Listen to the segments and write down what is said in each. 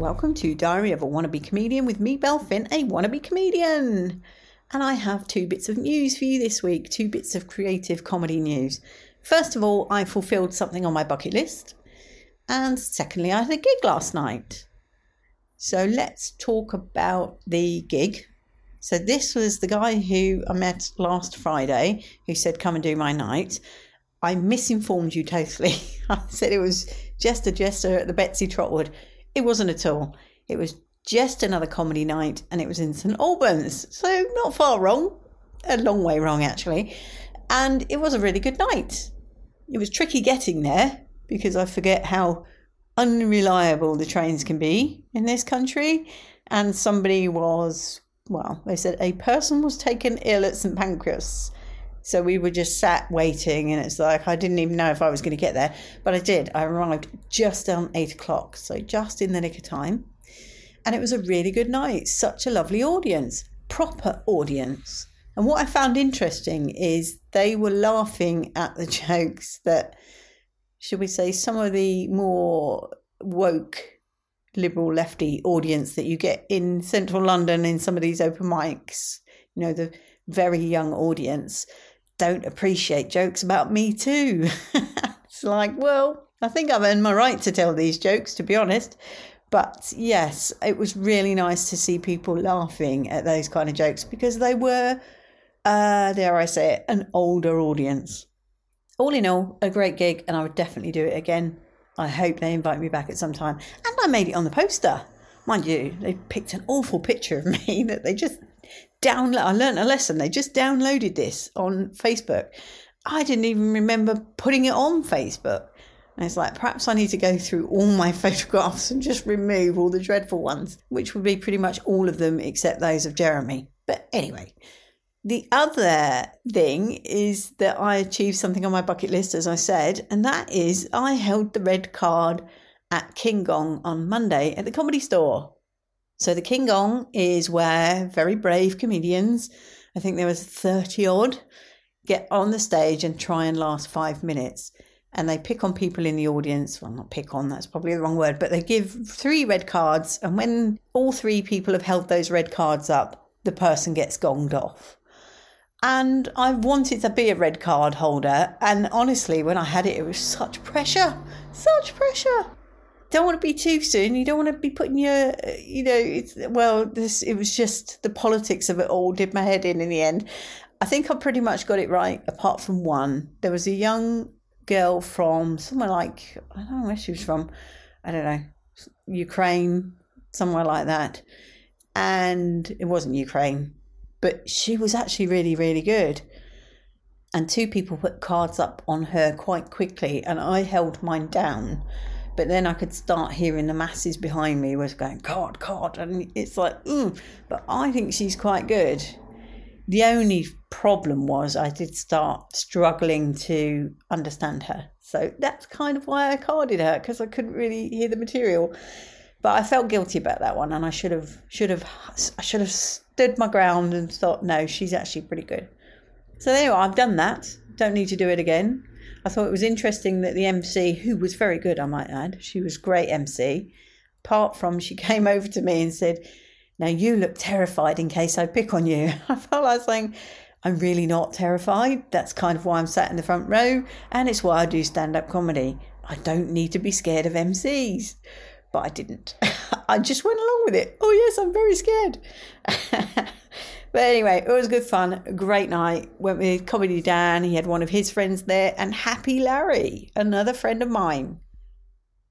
Welcome to Diary of a Wannabe Comedian with me, Belle Finn, a wannabe comedian. And I have two bits of news for you this week, two bits of creative comedy news. First of all, I fulfilled something on my bucket list. And secondly, I had a gig last night. So let's talk about the gig. So this was the guy who I met last Friday who said, Come and do my night. I misinformed you totally. I said it was just a jester at the Betsy Trotwood. It wasn't at all. It was Jest Another Comedy Night and it was in St Albans. So not far wrong. A long way wrong, actually. And it was a really good night. It was tricky getting there because I forget how unreliable the trains can be in this country. And somebody was, well, they said a person was taken ill at St Pancras so we were just sat waiting, and it's like I didn't even know if I was going to get there, but I did. I arrived just on eight o'clock, so just in the nick of time. And it was a really good night. Such a lovely audience, proper audience. And what I found interesting is they were laughing at the jokes that, should we say, some of the more woke liberal lefty audience that you get in central London in some of these open mics, you know, the very young audience don't appreciate jokes about me too. it's like, well, I think I've earned my right to tell these jokes, to be honest. But yes, it was really nice to see people laughing at those kind of jokes because they were, uh, dare I say it, an older audience. All in all, a great gig, and I would definitely do it again. I hope they invite me back at some time. And I made it on the poster. Mind you, they picked an awful picture of me that they just download. I learned a lesson. They just downloaded this on Facebook. I didn't even remember putting it on Facebook. And it's like, perhaps I need to go through all my photographs and just remove all the dreadful ones, which would be pretty much all of them except those of Jeremy. But anyway, the other thing is that I achieved something on my bucket list, as I said, and that is I held the red card at King Gong on Monday at the comedy store. So the King Gong is where very brave comedians, I think there was 30 odd, get on the stage and try and last five minutes. And they pick on people in the audience. Well, not pick on, that's probably the wrong word, but they give three red cards. And when all three people have held those red cards up, the person gets gonged off. And I wanted to be a red card holder. And honestly, when I had it, it was such pressure, such pressure don't want to be too soon. You don't want to be putting your, you know, it's, well, this, it was just the politics of it all did my head in in the end. I think I pretty much got it right, apart from one. There was a young girl from somewhere like, I don't know where she was from, I don't know, Ukraine, somewhere like that. And it wasn't Ukraine, but she was actually really, really good. And two people put cards up on her quite quickly, and I held mine down but then I could start hearing the masses behind me was going, God, God. And it's like, but I think she's quite good. The only problem was I did start struggling to understand her. So that's kind of why I carded her because I couldn't really hear the material. But I felt guilty about that one, and I should have should have I should have stood my ground and thought, no, she's actually pretty good. So anyway, I've done that. Don't need to do it again. I thought it was interesting that the MC, who was very good, I might add, she was great MC. Apart from she came over to me and said, "Now you look terrified in case I pick on you." I felt like saying, "I'm really not terrified. That's kind of why I'm sat in the front row, and it's why I do stand-up comedy. I don't need to be scared of MCs." But I didn't. I just went along with it. Oh yes, I'm very scared. But anyway, it was good fun. Great night. Went with Comedy Dan. He had one of his friends there, and Happy Larry, another friend of mine.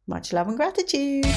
Much love and gratitude.